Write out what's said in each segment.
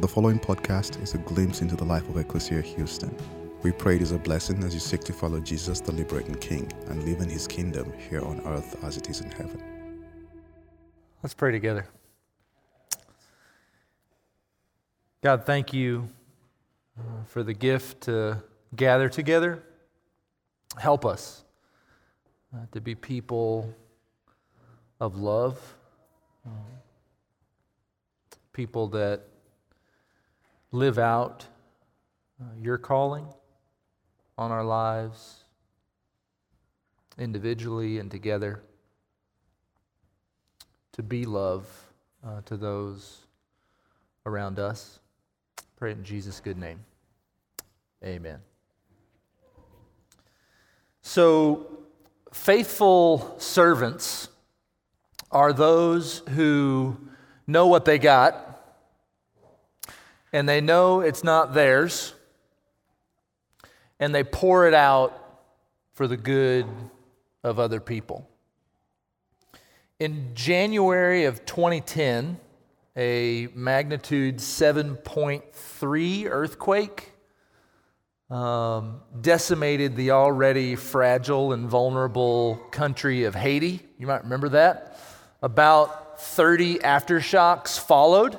The following podcast is a glimpse into the life of Ecclesia Houston. We pray it is a blessing as you seek to follow Jesus, the liberating King, and live in his kingdom here on earth as it is in heaven. Let's pray together. God, thank you uh, for the gift to gather together. Help us uh, to be people of love, uh, people that live out uh, your calling on our lives individually and together, to be love uh, to those around us. Pray in Jesus' good name. Amen. So, faithful servants are those who know what they got and they know it's not theirs and they pour it out for the good of other people. In January of 2010, a magnitude 7.3 earthquake um, decimated the already fragile and vulnerable country of Haiti. You might remember that. About 30 aftershocks followed,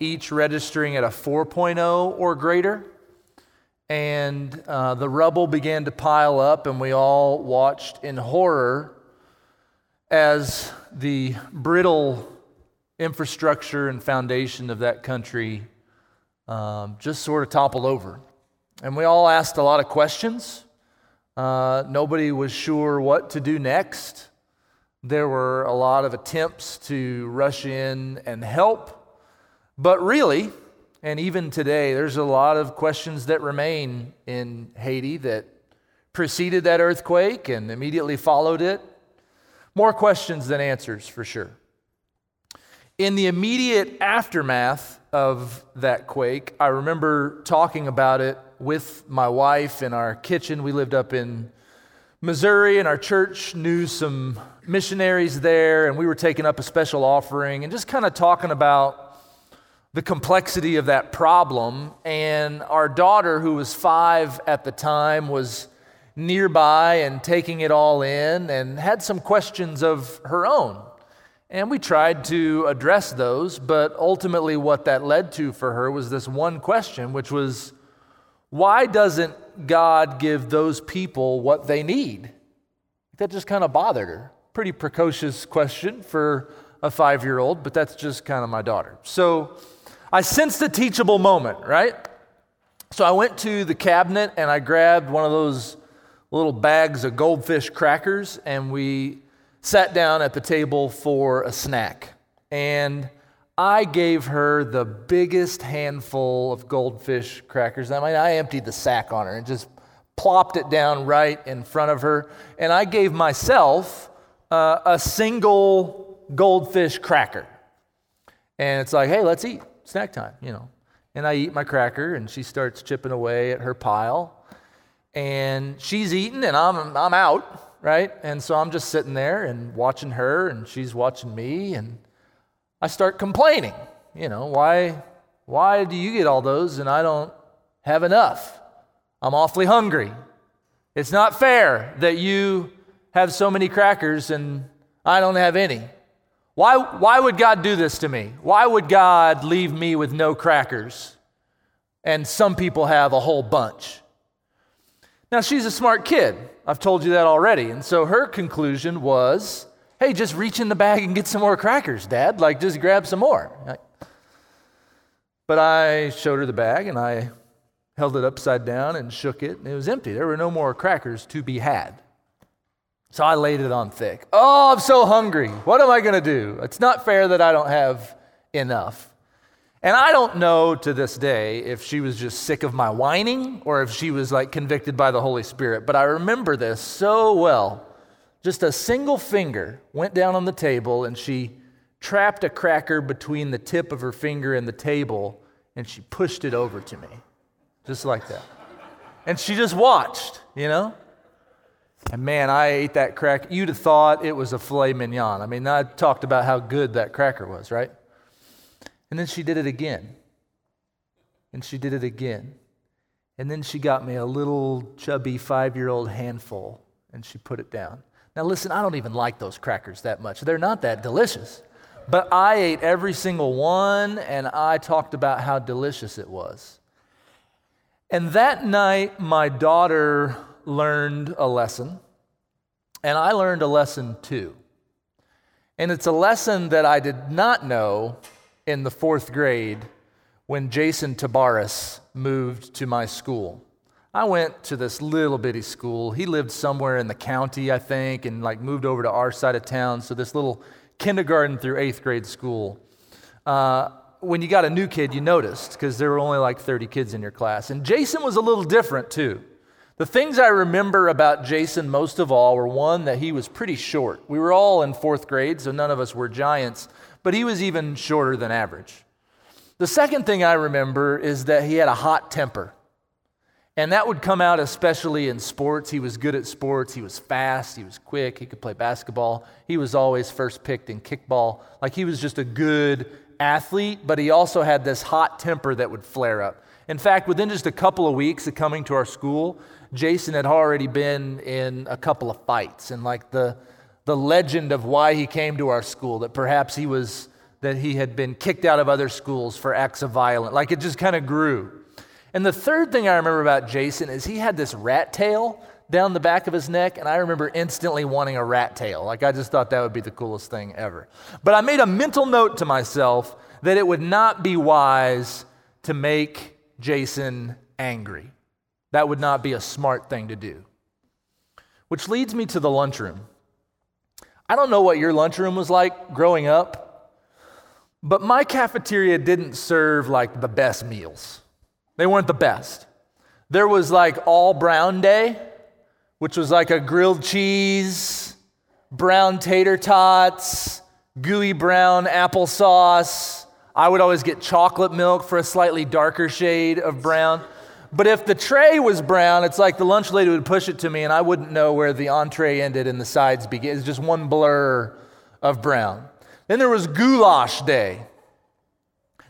each registering at a 4.0 or greater. And uh, the rubble began to pile up, and we all watched in horror as the brittle infrastructure and foundation of that country um, just sort of toppled over. And we all asked a lot of questions. Uh, nobody was sure what to do next. There were a lot of attempts to rush in and help. But really, and even today, there's a lot of questions that remain in Haiti that preceded that earthquake and immediately followed it. More questions than answers, for sure. In the immediate aftermath of that quake, I remember talking about it with my wife in our kitchen. We lived up in Missouri, and our church knew some missionaries there, and we were taking up a special offering and just kind of talking about the complexity of that problem. And our daughter, who was five at the time, was nearby and taking it all in and had some questions of her own. And we tried to address those, but ultimately, what that led to for her was this one question, which was why doesn't God give those people what they need? That just kind of bothered her. Pretty precocious question for a five year old, but that's just kind of my daughter. So I sensed a teachable moment, right? So I went to the cabinet and I grabbed one of those little bags of goldfish crackers and we sat down at the table for a snack. And I gave her the biggest handful of goldfish crackers. I mean, I emptied the sack on her and just plopped it down right in front of her. And I gave myself uh, a single goldfish cracker. And it's like, hey, let's eat. Snack time, you know. And I eat my cracker, and she starts chipping away at her pile. And she's eating, and I'm, I'm out, right? And so I'm just sitting there and watching her, and she's watching me. And I start complaining. You know, why, why do you get all those and I don't have enough? I'm awfully hungry. It's not fair that you have so many crackers and I don't have any. Why, why would God do this to me? Why would God leave me with no crackers and some people have a whole bunch? Now, she's a smart kid. I've told you that already. And so her conclusion was hey, just reach in the bag and get some more crackers, Dad. Like, just grab some more. But I showed her the bag and I held it upside down and shook it, and it was empty. There were no more crackers to be had. So I laid it on thick. Oh, I'm so hungry. What am I going to do? It's not fair that I don't have enough. And I don't know to this day if she was just sick of my whining or if she was like convicted by the Holy Spirit, but I remember this so well. Just a single finger went down on the table and she trapped a cracker between the tip of her finger and the table and she pushed it over to me, just like that. And she just watched, you know? And man, I ate that cracker. You'd have thought it was a filet mignon. I mean, I talked about how good that cracker was, right? And then she did it again. And she did it again. And then she got me a little chubby five year old handful and she put it down. Now, listen, I don't even like those crackers that much. They're not that delicious. But I ate every single one and I talked about how delicious it was. And that night, my daughter learned a lesson, and I learned a lesson too. And it's a lesson that I did not know in the fourth grade when Jason Tabaris moved to my school. I went to this little bitty school. He lived somewhere in the county, I think, and like moved over to our side of town. So this little kindergarten through eighth grade school. Uh, when you got a new kid, you noticed because there were only like 30 kids in your class. And Jason was a little different too. The things I remember about Jason most of all were one, that he was pretty short. We were all in fourth grade, so none of us were giants, but he was even shorter than average. The second thing I remember is that he had a hot temper. And that would come out especially in sports. He was good at sports. He was fast. He was quick. He could play basketball. He was always first picked in kickball. Like he was just a good athlete, but he also had this hot temper that would flare up. In fact, within just a couple of weeks of coming to our school, Jason had already been in a couple of fights and like the the legend of why he came to our school that perhaps he was that he had been kicked out of other schools for acts of violence like it just kind of grew. And the third thing i remember about jason is he had this rat tail down the back of his neck and i remember instantly wanting a rat tail. Like i just thought that would be the coolest thing ever. But i made a mental note to myself that it would not be wise to make jason angry that would not be a smart thing to do. Which leads me to the lunchroom. I don't know what your lunchroom was like growing up, but my cafeteria didn't serve like the best meals. They weren't the best. There was like all brown day, which was like a grilled cheese, brown tater tots, gooey brown applesauce. I would always get chocolate milk for a slightly darker shade of brown. But if the tray was brown, it's like the lunch lady would push it to me and I wouldn't know where the entree ended and the sides began. It's just one blur of brown. Then there was goulash day.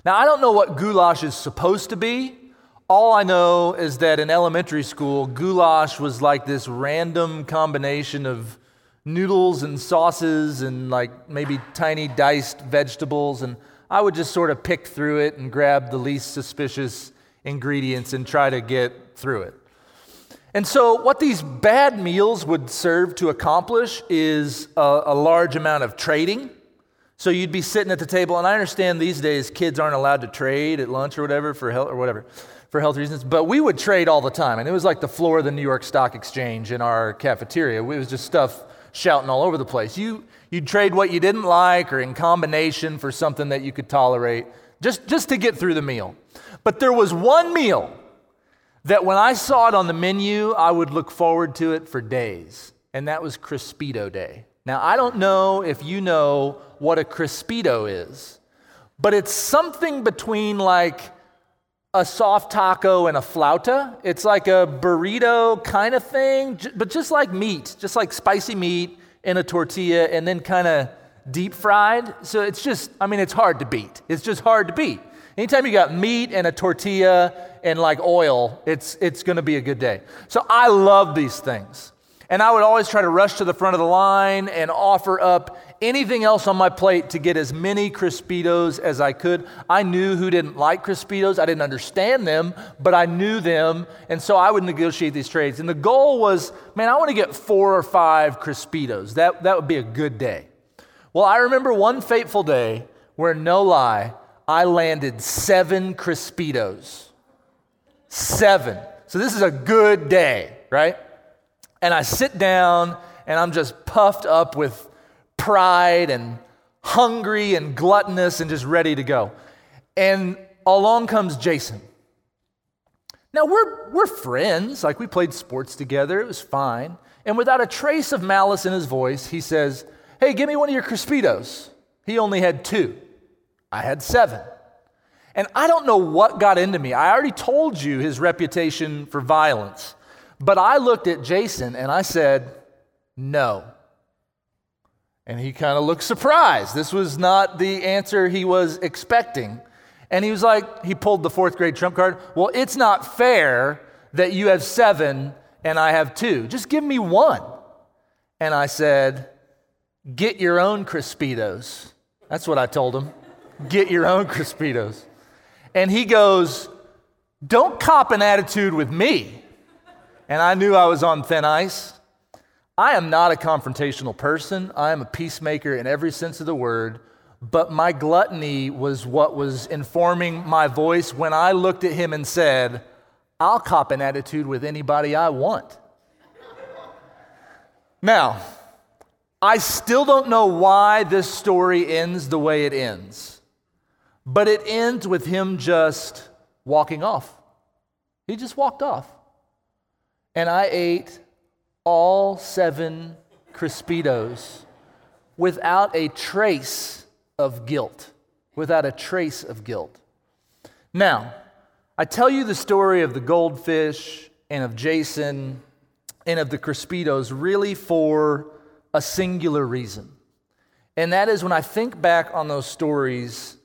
Now, I don't know what goulash is supposed to be. All I know is that in elementary school, goulash was like this random combination of noodles and sauces and like maybe tiny diced vegetables. And I would just sort of pick through it and grab the least suspicious ingredients and try to get through it. And so, what these bad meals would serve to accomplish is a, a, large amount of trading. So, you'd be sitting at the table, and I understand these days kids aren't allowed to trade at lunch or whatever for health or whatever for health reasons, but we would trade all the time. And it was like the floor of the New York Stock Exchange in our cafeteria. It was just stuff shouting all over the place. You, you'd trade what you didn't like or in combination for something that you could tolerate just, just to get through the meal. But there was one meal that when I saw it on the menu, I would look forward to it for days, and that was Crispito Day. Now, I don't know if you know what a Crispito is, but it's something between like a soft taco and a flauta. It's like a burrito kind of thing, but just like meat, just like spicy meat in a tortilla and then kind of deep fried. So it's just, I mean, it's hard to beat. It's just hard to beat. Anytime you got meat and a tortilla and like oil, it's, it's going to be a good day. So I love these things. And I would always try to rush to the front of the line and offer up anything else on my plate to get as many Crispitos as I could. I knew who didn't like Crispitos. I didn't understand them, but I knew them. And so I would negotiate these trades. And the goal was man, I want to get four or five Crispitos. That, that would be a good day. Well, I remember one fateful day where, no lie, I landed seven Crispitos. Seven. So this is a good day, right? And I sit down and I'm just puffed up with pride and hungry and gluttonous and just ready to go. And along comes Jason. Now we're, we're friends, like we played sports together, it was fine. And without a trace of malice in his voice, he says, Hey, give me one of your Crispitos. He only had two. I had seven. And I don't know what got into me. I already told you his reputation for violence. But I looked at Jason and I said, no. And he kind of looked surprised. This was not the answer he was expecting. And he was like, he pulled the fourth grade trump card. Well, it's not fair that you have seven and I have two. Just give me one. And I said, Get your own Crispitos. That's what I told him. Get your own Crispitos. And he goes, Don't cop an attitude with me. And I knew I was on thin ice. I am not a confrontational person. I am a peacemaker in every sense of the word. But my gluttony was what was informing my voice when I looked at him and said, I'll cop an attitude with anybody I want. now, I still don't know why this story ends the way it ends, but it ends with him just walking off. He just walked off. And I ate all seven Crispitos without a trace of guilt. Without a trace of guilt. Now, I tell you the story of the goldfish and of Jason and of the Crispitos really for a singular reason. And that is when I think back on those stories,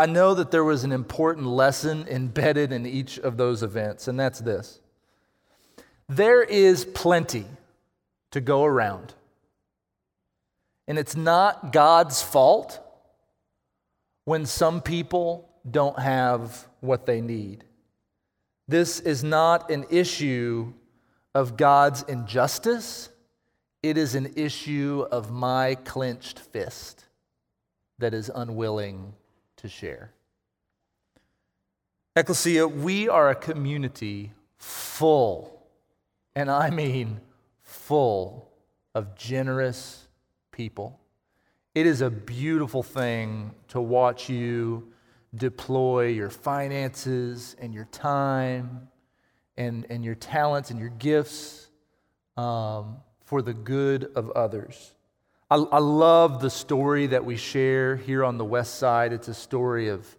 I know that there was an important lesson embedded in each of those events, and that's this there is plenty to go around. And it's not God's fault when some people don't have what they need. This is not an issue of God's injustice, it is an issue of my clenched fist that is unwilling to share. Ecclesia, we are a community full and I mean full of generous people. It is a beautiful thing to watch you deploy your finances and your time and, and your talents and your gifts um, for the good of others. I, I love the story that we share here on the West Side. It's a story of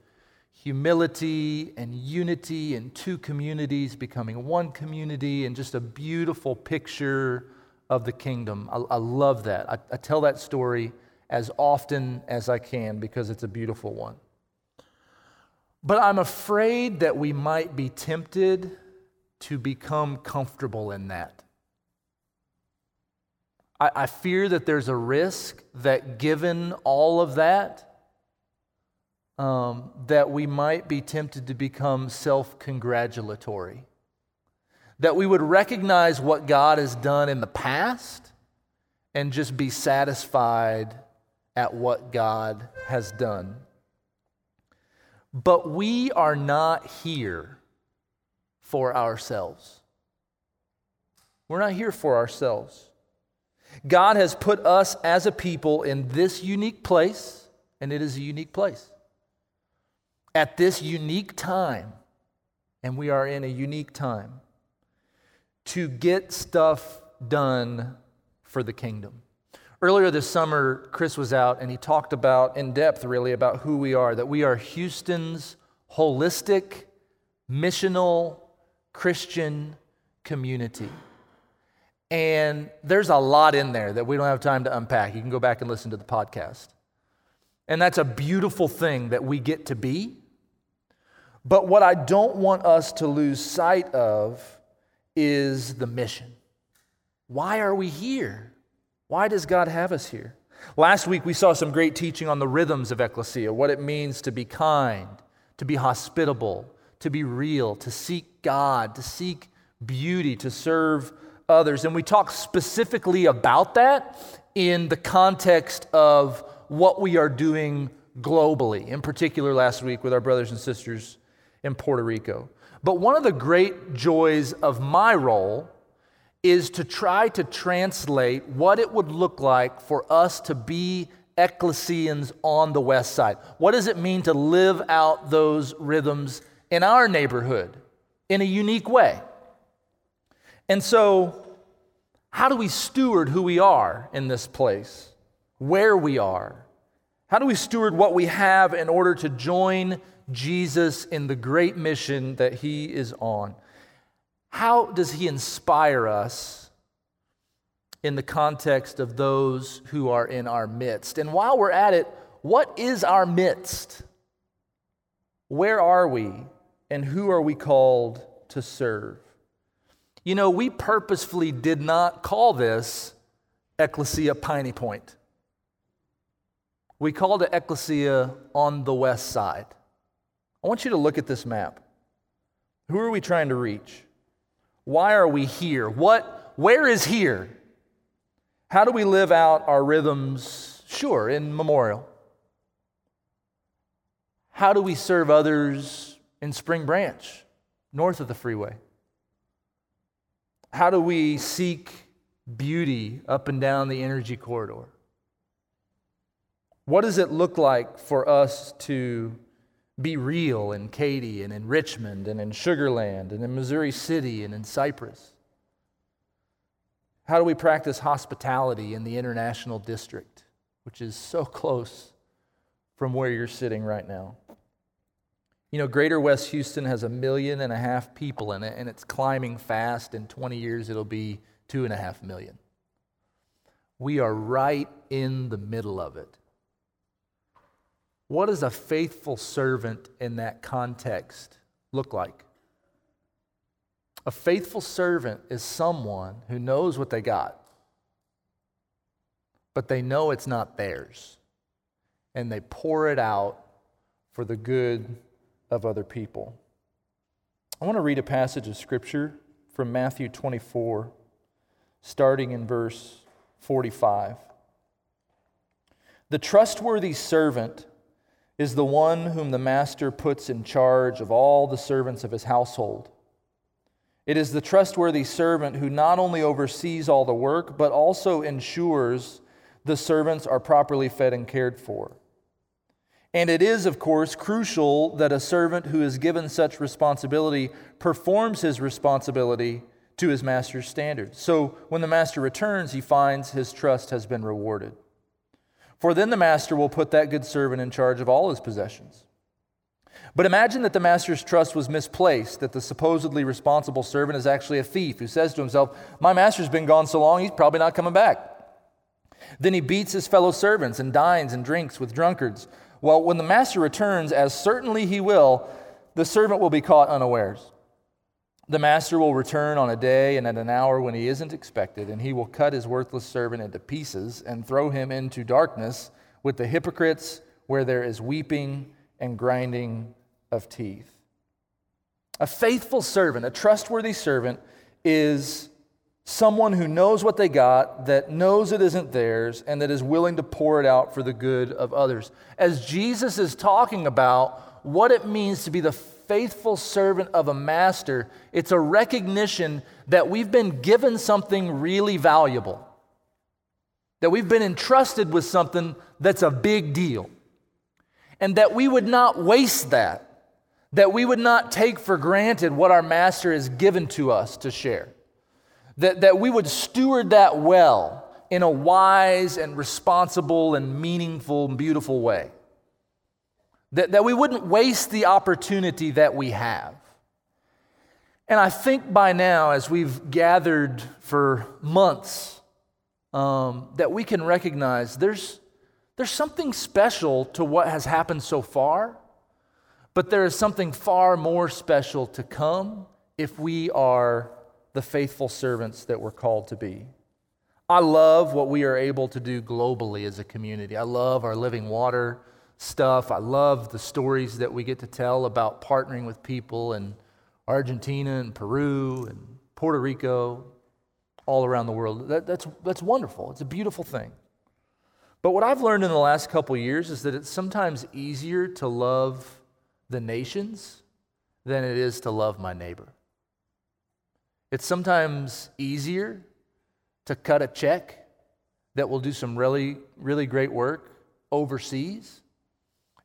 humility and unity and two communities becoming one community and just a beautiful picture of the kingdom. I, I love that. I, I tell that story as often as I can because it's a beautiful one. But I'm afraid that we might be tempted to become comfortable in that. I, I fear that there's a risk that given all of that, um, that we might be tempted to become self congratulatory. That we would recognize what God has done in the past and just be satisfied at what God has done. But we are not here for ourselves. We're not here for ourselves. God has put us as a people in this unique place, and it is a unique place at this unique time, and we are in a unique time, to get stuff done for the kingdom. Earlier this summer, Chris was out and he talked about, in depth really, about who we are that we are Houston's holistic, missional Christian community. And there's a lot in there that we don't have time to unpack. You can go back and listen to the podcast. And that's a beautiful thing that we get to be. But what I don't want us to lose sight of is the mission. Why are we here? Why does God have us here? Last week, we saw some great teaching on the rhythms of ecclesia, what it means to be kind, to be hospitable, to be real, to seek God, to seek beauty, to serve others. And we talk specifically about that in the context of what we are doing globally, in particular last week with our brothers and sisters in Puerto Rico. But one of the great joys of my role is to try to translate what it would look like for us to be ecclesians on the west side. What does it mean to live out those rhythms in our neighborhood in a unique way? And so, how do we steward who we are in this place, where we are? How do we steward what we have in order to join Jesus in the great mission that he is on. How does he inspire us in the context of those who are in our midst? And while we're at it, what is our midst? Where are we and who are we called to serve? You know, we purposefully did not call this Ecclesia Piney Point. We called it Ecclesia on the west side. I want you to look at this map. Who are we trying to reach? Why are we here? What, where is here? How do we live out our rhythms? Sure, in memorial. How do we serve others in Spring Branch, north of the freeway? How do we seek beauty up and down the energy corridor? What does it look like for us to be real in Katy and in Richmond and in Sugarland and in Missouri City and in Cypress? How do we practice hospitality in the International District, which is so close from where you're sitting right now? You know, Greater West Houston has a million and a half people in it, and it's climbing fast. In 20 years, it'll be two and a half million. We are right in the middle of it. What does a faithful servant in that context look like? A faithful servant is someone who knows what they got, but they know it's not theirs, and they pour it out for the good of other people. I want to read a passage of scripture from Matthew 24, starting in verse 45. The trustworthy servant is the one whom the master puts in charge of all the servants of his household. It is the trustworthy servant who not only oversees all the work, but also ensures the servants are properly fed and cared for. And it is, of course, crucial that a servant who is given such responsibility performs his responsibility to his master's standards. So when the master returns, he finds his trust has been rewarded. For then the master will put that good servant in charge of all his possessions. But imagine that the master's trust was misplaced, that the supposedly responsible servant is actually a thief who says to himself, My master's been gone so long, he's probably not coming back. Then he beats his fellow servants and dines and drinks with drunkards. Well, when the master returns, as certainly he will, the servant will be caught unawares. The master will return on a day and at an hour when he isn't expected, and he will cut his worthless servant into pieces and throw him into darkness with the hypocrites, where there is weeping and grinding of teeth. A faithful servant, a trustworthy servant, is someone who knows what they got, that knows it isn't theirs, and that is willing to pour it out for the good of others. As Jesus is talking about what it means to be the faithful servant of a master, it's a recognition that we've been given something really valuable, that we've been entrusted with something that's a big deal, and that we would not waste that, that we would not take for granted what our master has given to us to share, that, that we would steward that well in a wise and responsible and meaningful and beautiful way. That, that we wouldn't waste the opportunity that we have. And I think by now, as we've gathered for months, um, that we can recognize there's, there's something special to what has happened so far, but there is something far more special to come if we are the faithful servants that we're called to be. I love what we are able to do globally as a community. I love our living water stuff. I love the stories that we get to tell about partnering with people in Argentina and Peru and Puerto Rico, all around the world. That, that's, that's wonderful. It's a beautiful thing. But what I've learned in the last couple years is that it's sometimes easier to love the nations than it is to love my neighbor. It's sometimes easier to cut a check that will do some really, really great work overseas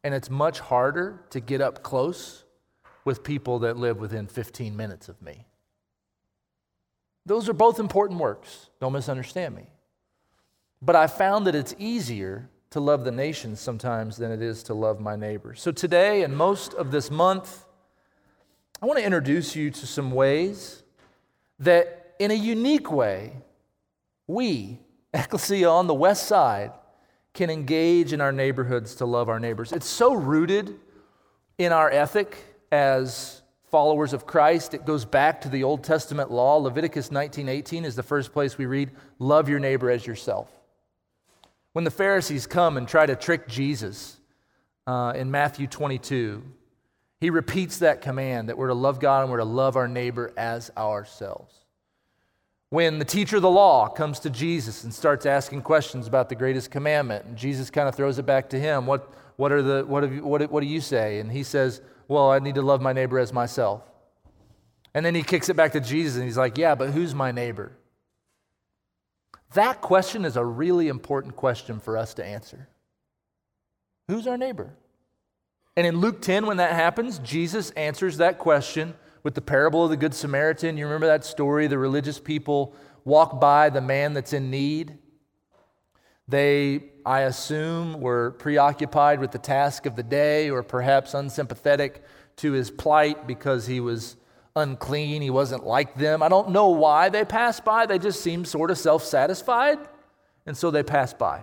and it's much harder to get up close with people that live within 15 minutes of me. Those are both important works. Don't misunderstand me. But I found that it's easier to love the nations sometimes than it is to love my neighbors. So today and most of this month, I want to introduce you to some ways that, in a unique way, we, Ecclesia on the west side, can engage in our neighborhoods to love our neighbors. It's so rooted In our ethic as followers of Christ, it goes back to the Old Testament law. Leviticus 19:18 is the first place we read, "Love your neighbor as yourself." When the Pharisees come and try to trick Jesus uh, in Matthew 22, he repeats that command that we're to love God and we're to love our neighbor as ourselves. When the teacher of the law comes to Jesus and starts asking questions about the greatest commandment, and Jesus kind of throws it back to him, what, what, are the, what, you, what, what do you say? And he says, Well, I need to love my neighbor as myself. And then he kicks it back to Jesus and he's like, Yeah, but who's my neighbor? That question is a really important question for us to answer. Who's our neighbor? And in Luke 10, when that happens, Jesus answers that question with the parable of the Good Samaritan. You remember that story? The religious people walk by the man that's in need. They, I assume, were preoccupied with the task of the day or perhaps unsympathetic to his plight because he was unclean. He wasn't like them. I don't know why they passed by. They just seemed sort of self satisfied. And so they passed by.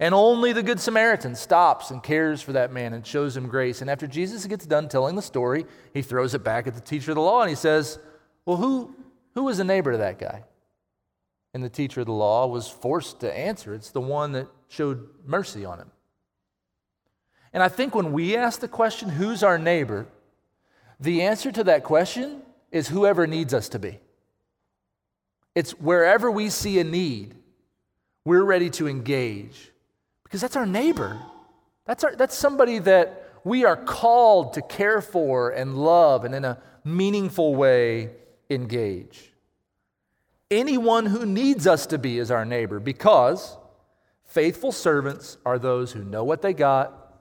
And only the Good Samaritan stops and cares for that man and shows him grace. And after Jesus gets done telling the story, he throws it back at the teacher of the law and he says, Well, who, who was a neighbor to that guy? And the teacher of the law was forced to answer. It's the one that showed mercy on him. And I think when we ask the question, Who's our neighbor? the answer to that question is whoever needs us to be. It's wherever we see a need, we're ready to engage because that's our neighbor. That's, our, that's somebody that we are called to care for and love and in a meaningful way engage. Anyone who needs us to be is our neighbor because faithful servants are those who know what they got,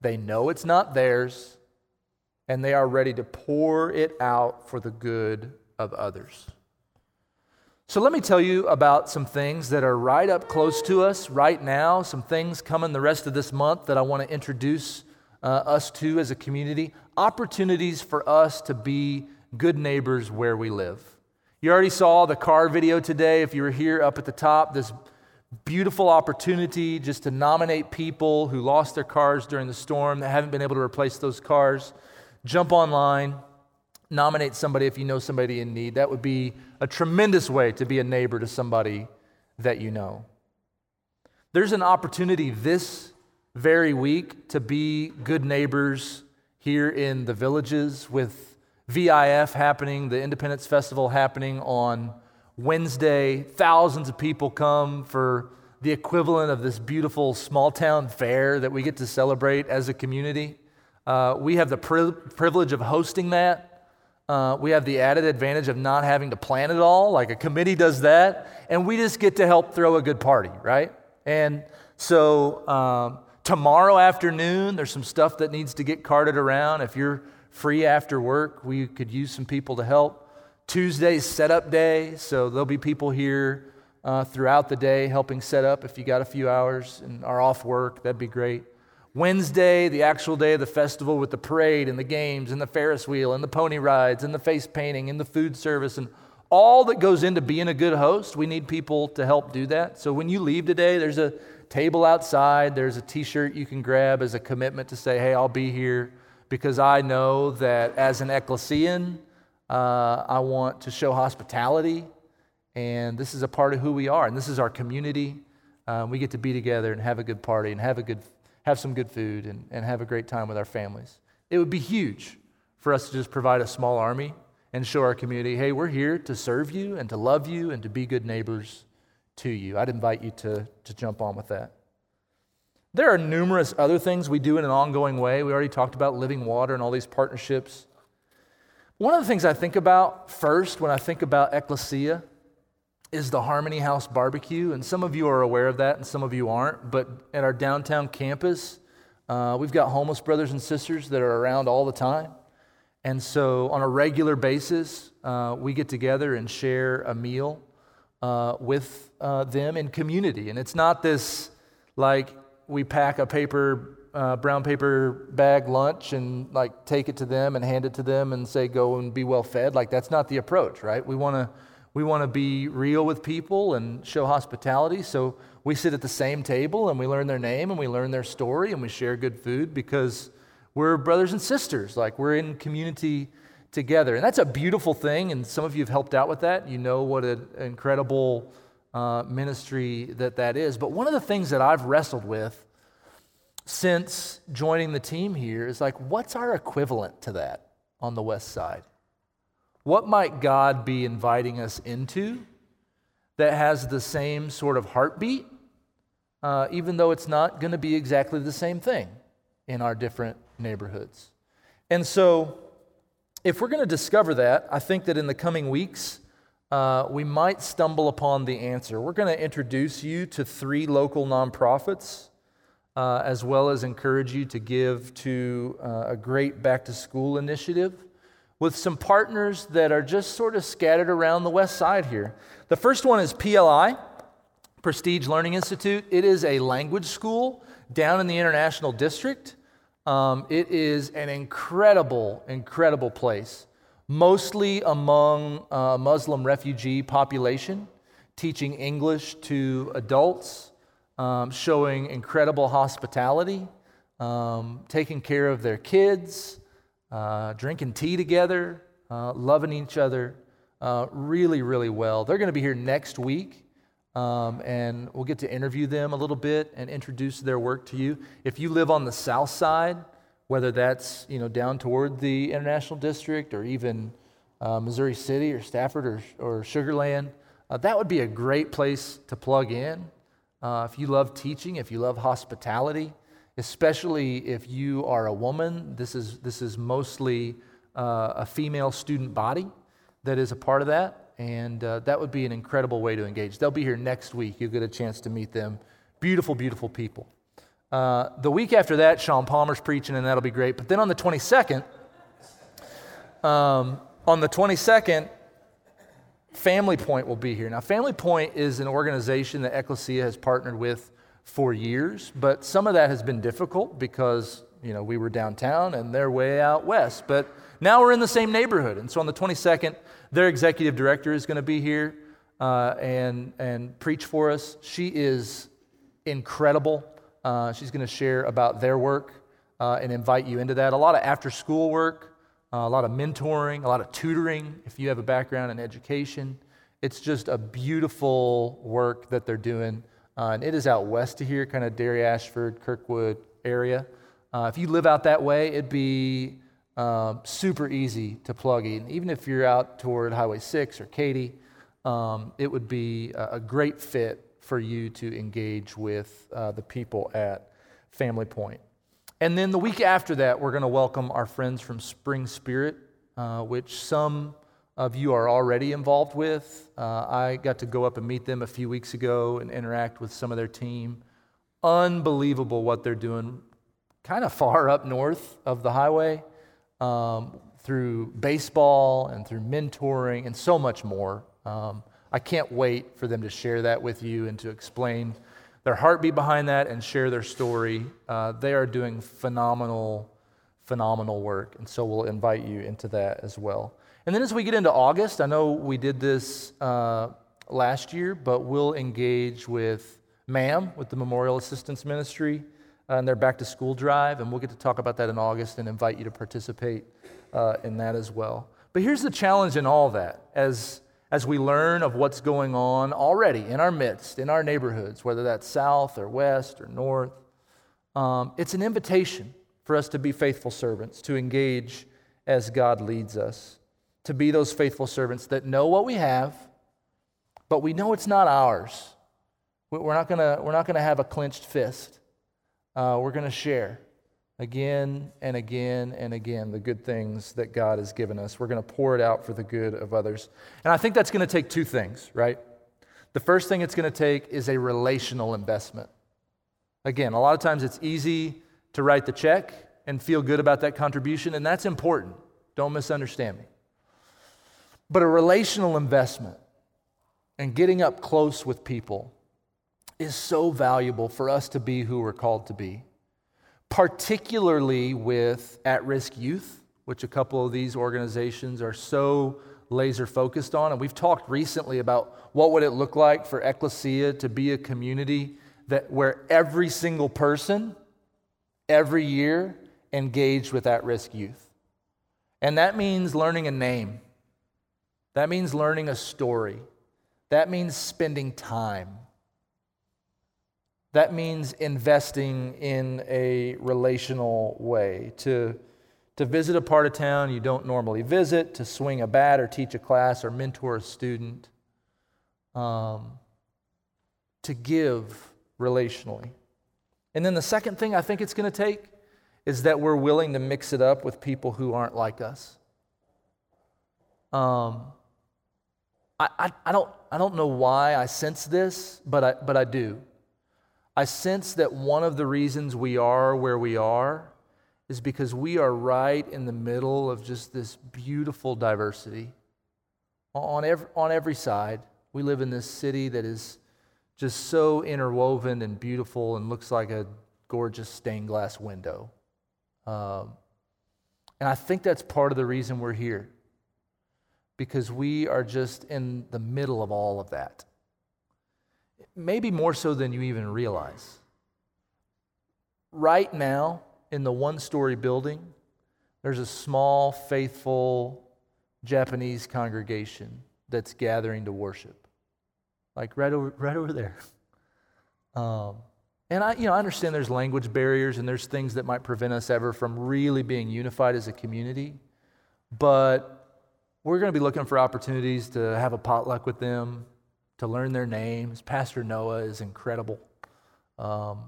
they know it's not theirs, and they are ready to pour it out for the good of others. So, let me tell you about some things that are right up close to us right now, some things coming the rest of this month that I want to introduce uh, us to as a community. Opportunities for us to be good neighbors where we live. You already saw the car video today. If you were here up at the top, this beautiful opportunity just to nominate people who lost their cars during the storm that haven't been able to replace those cars. Jump online, nominate somebody if you know somebody in need. That would be a tremendous way to be a neighbor to somebody that you know. There's an opportunity this very week to be good neighbors here in the villages with VIF happening, the Independence Festival happening on Wednesday. Thousands of people come for the equivalent of this beautiful small town fair that we get to celebrate as a community. Uh, we have the pri- privilege of hosting that. Uh, we have the added advantage of not having to plan it all, like a committee does that, and we just get to help throw a good party, right? And so um, tomorrow afternoon, there's some stuff that needs to get carted around. If you're free after work, we could use some people to help. Tuesday's setup day, so there'll be people here uh, throughout the day helping set up. If you got a few hours and are off work, that'd be great. Wednesday, the actual day of the festival with the parade and the games and the Ferris wheel and the pony rides and the face painting and the food service and all that goes into being a good host. We need people to help do that. So when you leave today, there's a table outside, there's a t shirt you can grab as a commitment to say, hey, I'll be here because I know that as an ecclesian, uh, I want to show hospitality. And this is a part of who we are, and this is our community. Um, we get to be together and have a good party and have a good have some good food and, and have a great time with our families. It would be huge for us to just provide a small army and show our community, hey, we're here to serve you and to love you and to be good neighbors to you. I'd invite you to, to jump on with that. There are numerous other things we do in an ongoing way. We already talked about living water and all these partnerships. One of the things I think about first when I think about ecclesia is the Harmony House barbecue. And some of you are aware of that and some of you aren't. But at our downtown campus, uh, we've got homeless brothers and sisters that are around all the time. And so on a regular basis, uh, we get together and share a meal uh, with uh, them in community. And it's not this like we pack a paper, uh, brown paper bag lunch and like take it to them and hand it to them and say, go and be well fed. Like that's not the approach, right? We want to we want to be real with people and show hospitality. So we sit at the same table and we learn their name and we learn their story and we share good food because we're brothers and sisters, like we're in community together. And that's a beautiful thing, and some of you have helped out with that. You know what an incredible uh, ministry that that is. But one of the things that I've wrestled with since joining the team here is like, what's our equivalent to that on the west side? What might God be inviting us into that has the same sort of heartbeat, uh, even though it's not going to be exactly the same thing in our different neighborhoods? And so, if we're going to discover that, I think that in the coming weeks, uh, we might stumble upon the answer. We're going to introduce you to three local nonprofits, uh, as well as encourage you to give to uh, a great back to school initiative with some partners that are just sort of scattered around the west side here. The first one is PLI, Prestige Learning Institute. It is a language school down in the International District. Um, it is an incredible, incredible place, mostly among uh, Muslim refugee population, teaching English to adults, um, showing incredible hospitality, um, taking care of their kids, uh, drinking tea together, uh, loving each other uh, really, really well. They're going to be here next week. Um, and we'll get to interview them a little bit and introduce their work to you. If you live on the south side, whether that's you know down toward the International District or even uh, Missouri City or Stafford or, or Sugarland, uh, that would be a great place to plug in. Uh, if you love teaching, if you love hospitality, especially if you are a woman, this is, this is mostly uh, a female student body that is a part of that and uh, that would be an incredible way to engage. They'll be here next week. You'll get a chance to meet them. Beautiful, beautiful people. Uh, the week after that, Sean Palmer's preaching, and that'll be great. But then on the 22nd, um, on the 22nd, Family Point will be here. Now, Family Point is an organization that Ecclesia has partnered with for years, but some of that has been difficult because, you know, we were downtown and they're way out west. But now we're in the same neighborhood. And so on the 22nd, their executive director is going to be here uh, and, and preach for us. She is incredible. Uh, she's going to share about their work uh, and invite you into that. A lot of after school work, uh, a lot of mentoring, a lot of tutoring if you have a background in education. It's just a beautiful work that they're doing. Uh, and it is out west of here, kind of Dairy, Ashford, Kirkwood area. Uh, if you live out that way, it'd be um, super easy to plug in. Even if you're out toward Highway 6 or Katy, um, it would be a, great fit for you to engage with uh, the people at Family Point. And then the week after that, we're going to welcome our friends from Spring Spirit, uh, which some of you are already involved with. Uh, I got to go up and meet them a few weeks ago and interact with some of their team. Unbelievable what they're doing, kind of far up north of the highway um, through baseball and through mentoring and so much more. Um, I can't wait for them to share that with you and to explain their heartbeat behind that and share their story. Uh, they are doing phenomenal, phenomenal work. And so we'll invite you into that as well. And then as we get into August, I know we did this uh, last year, but we'll engage with MAM, with the Memorial Assistance Ministry uh, and their back to school drive, and we'll get to talk about that in August and invite you to participate uh, in that as well. But here's the challenge in all that as, as we learn of what's going on already in our midst, in our neighborhoods, whether that's south or west or north, um, it's an invitation for us to be faithful servants, to engage as God leads us, to be those faithful servants that know what we have, but we know it's not ours. We're not gonna, we're not gonna have a clenched fist uh, we're to share again and again and again the good things that God has given us. We're to pour it out for the good of others. And I think that's to take two things, right? The first thing it's to take is a relational investment. Again, a lot of times it's easy to write the check and feel good about that contribution, and that's important. Don't misunderstand me. But a relational investment and getting up close with people is so valuable for us to be who we're called to be, particularly with at risk youth, which a couple of these organizations are so laser focused on. And we've talked recently about what would it look like for Ecclesia to be a community that where every single person every year engaged with at risk youth. And that means learning a name, that means learning a story, that means spending time. That means investing in a relational way to, to visit a part of town you don't normally visit, to swing a bat or teach a class or mentor a student, um, to give relationally. And then the second thing I think it's going to take is that we're willing to mix it up with people who aren't like us. Um, I, I, I, don't, I don't know why I sense this, but I, but I do. I sense that one of the reasons we are where we are is because we are right in the middle of just this beautiful diversity. On every, on every side, we live in this city that is just so interwoven and beautiful and looks like a gorgeous stained glass window. Um, and I think that's part of the reason we're here, because we are just in the middle of all of that. Maybe more so than you even realize. Right now, in the one story building, there's a small, faithful Japanese congregation that's gathering to worship like right over, right over there. Um, and I, you know, I understand there's language barriers and there's things that might prevent us ever from really being unified as a community, but we're going to be looking for opportunities to have a potluck with them, to learn their names. Pastor Noah is incredible. Um,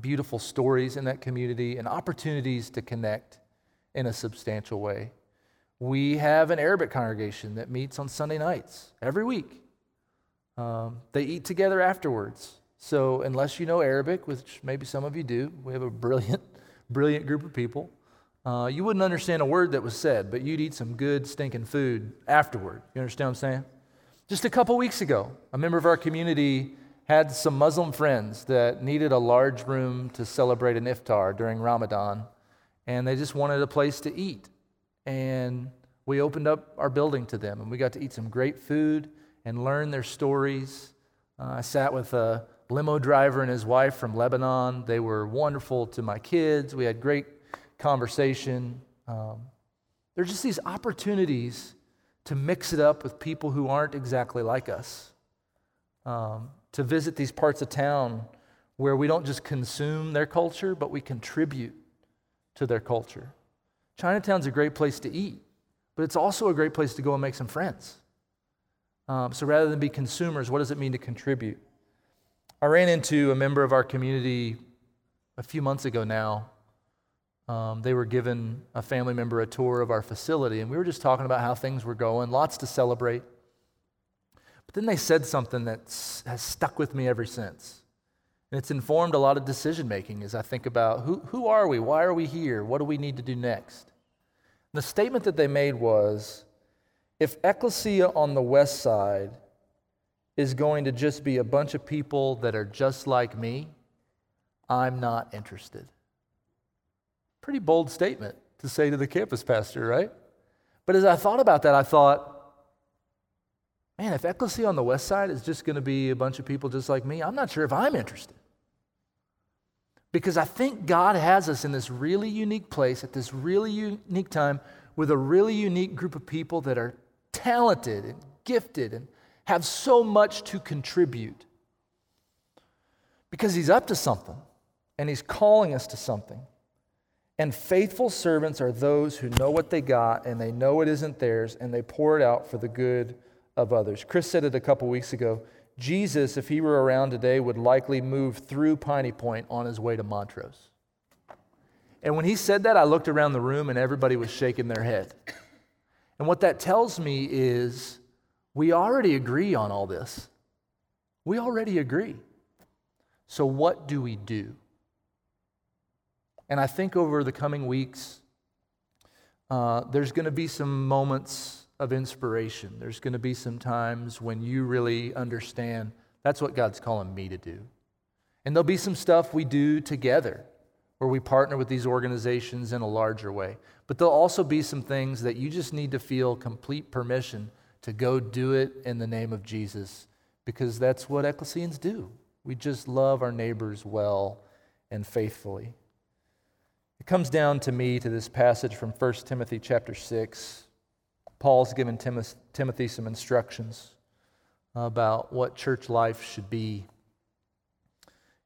beautiful stories in that community and opportunities to connect in a substantial way. We have an Arabic congregation that meets on Sunday nights every week. Um, they eat together afterwards. So, unless you know Arabic, which maybe some of you do, we have a brilliant, brilliant group of people. Uh, you wouldn't understand a word that was said, but you'd eat some good, stinking food afterward. You understand what I'm saying? Just a couple weeks ago, a member of our community had some Muslim friends that needed a large room to celebrate an iftar during Ramadan, and they just wanted a place to eat. And we opened up our building to them, and we got to eat some great food and learn their stories. Uh, I sat with a limo driver and his wife from Lebanon. They were wonderful to my kids. We had great conversation. Um, there's just these opportunities to mix it up with people who aren't exactly like us, um, to visit these parts of town where we don't just consume their culture, but we contribute to their culture. Chinatown's a great place to eat, but it's also a great place to go and make some friends. Um, so rather than be consumers, what does it mean to contribute? I ran into a member of our community a few months ago now. Um, they were given a family member a tour of our facility, and we were just talking about how things were going, lots to celebrate. But then they said something that has stuck with me ever since. And it's informed a lot of decision making as I think about who, who are we? Why are we here? What do we need to do next? And the statement that they made was if ecclesia on the west side is going to just be a bunch of people that are just like me, I'm not interested. Pretty bold statement to say to the campus pastor, right? But as I thought about that, I thought, man, if ecclesia on the west side is just going to be a bunch of people just like me, I'm not sure if I'm interested. Because I think God has us in this really unique place at this really unique time with a really unique group of people that are talented and gifted and have so much to contribute because he's up to something and he's calling us to something. And faithful servants are those who know what they got and they know it isn't theirs and they pour it out for the good of others. Chris said it a couple weeks ago. Jesus, if he were around today, would likely move through Piney Point on his way to Montrose. And when he said that, I looked around the room and everybody was shaking their head. And what that tells me is we already agree on all this. We already agree. So, what do we do? And I think over the coming weeks, uh, there's going to be some moments of inspiration. There's going to be some times when you really understand that's what God's calling me to do. And there'll be some stuff we do together where we partner with these organizations in a larger way. But there'll also be some things that you just need to feel complete permission to go do it in the name of Jesus because that's what ecclesians do. We just love our neighbors well and faithfully. It comes down to me to this passage from 1 Timothy chapter 6. Paul's given Timothy some instructions about what church life should be.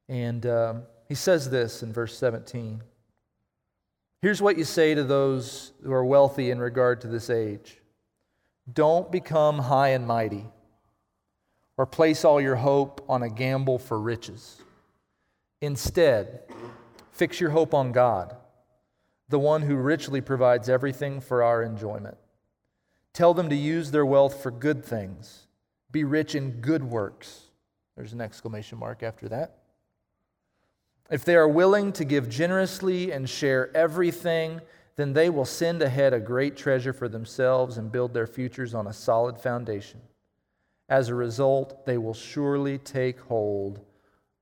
And um, he says this in verse 17 Here's what you say to those who are wealthy in regard to this age Don't become high and mighty, or place all your hope on a gamble for riches. Instead, fix your hope on God, the one who richly provides everything for our enjoyment. Tell them to use their wealth for good things, be rich in good works. There's an exclamation mark after that if they are willing to give generously and share everything, then they will send ahead a great treasure for themselves and build their futures on a solid foundation. As a result, they will surely take hold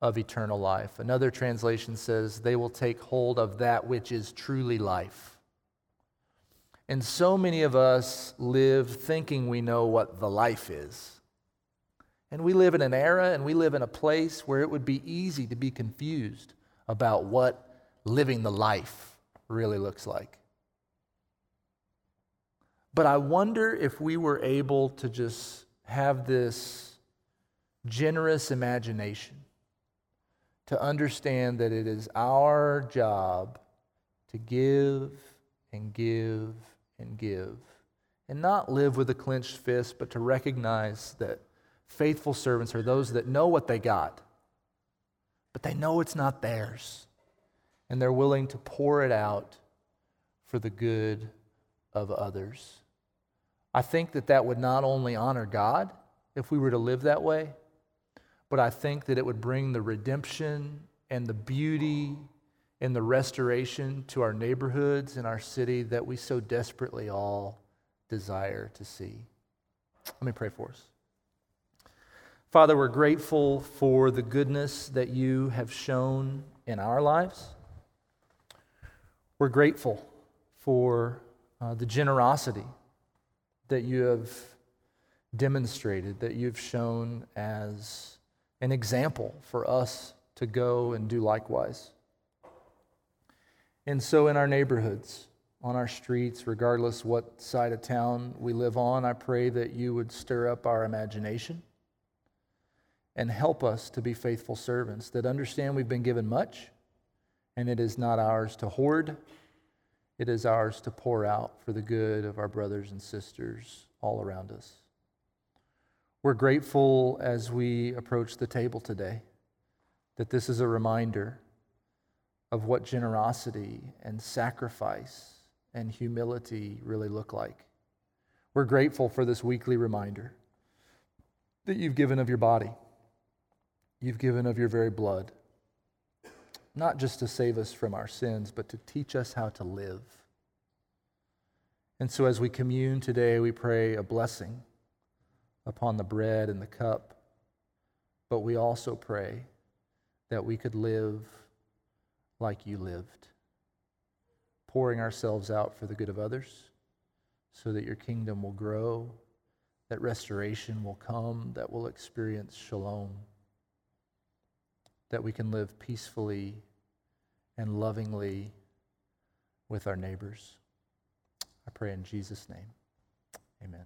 of eternal life. Another translation says they will take hold of that which is truly life. And so many of us live thinking we know what the life is. And we live in an era and we live in a place where it would be easy to be confused about what living the life really looks like. But I wonder if we were able to just have this generous imagination to understand that it is our job to give and give and give and not live with a clenched fist, but to recognize that Faithful servants are those that know what they got, but they know it's not theirs. And they're willing to pour it out for the good of others. I think that that would not only honor God if we were to live that way, but I think that it would bring the redemption and the beauty and the restoration to our neighborhoods and our city that we so desperately all desire to see. Let me pray for us. Father, we're grateful for the goodness that you have shown in our lives. We're grateful for uh, the generosity that you have demonstrated, that you've shown as an example for us to go and do likewise. And so, in our neighborhoods, on our streets, regardless what side of town we live on, I pray that you would stir up our imagination and help us to be faithful servants that understand we've been given much and it is not ours to hoard, it is ours to pour out for the good of our brothers and sisters all around us. We're grateful as we approach the table today that this is a reminder of what generosity and sacrifice and humility really look like. We're grateful for this weekly reminder that you've given of your body you've given of your very blood, not just to save us from our sins, but to teach us how to live. And so as we commune today, we pray a blessing upon the bread and the cup, but we also pray that we could live like you lived, pouring ourselves out for the good of others so that your kingdom will grow, that restoration will come, that we'll experience shalom that we can live peacefully and lovingly with our neighbors. I pray in Jesus' name. Amen.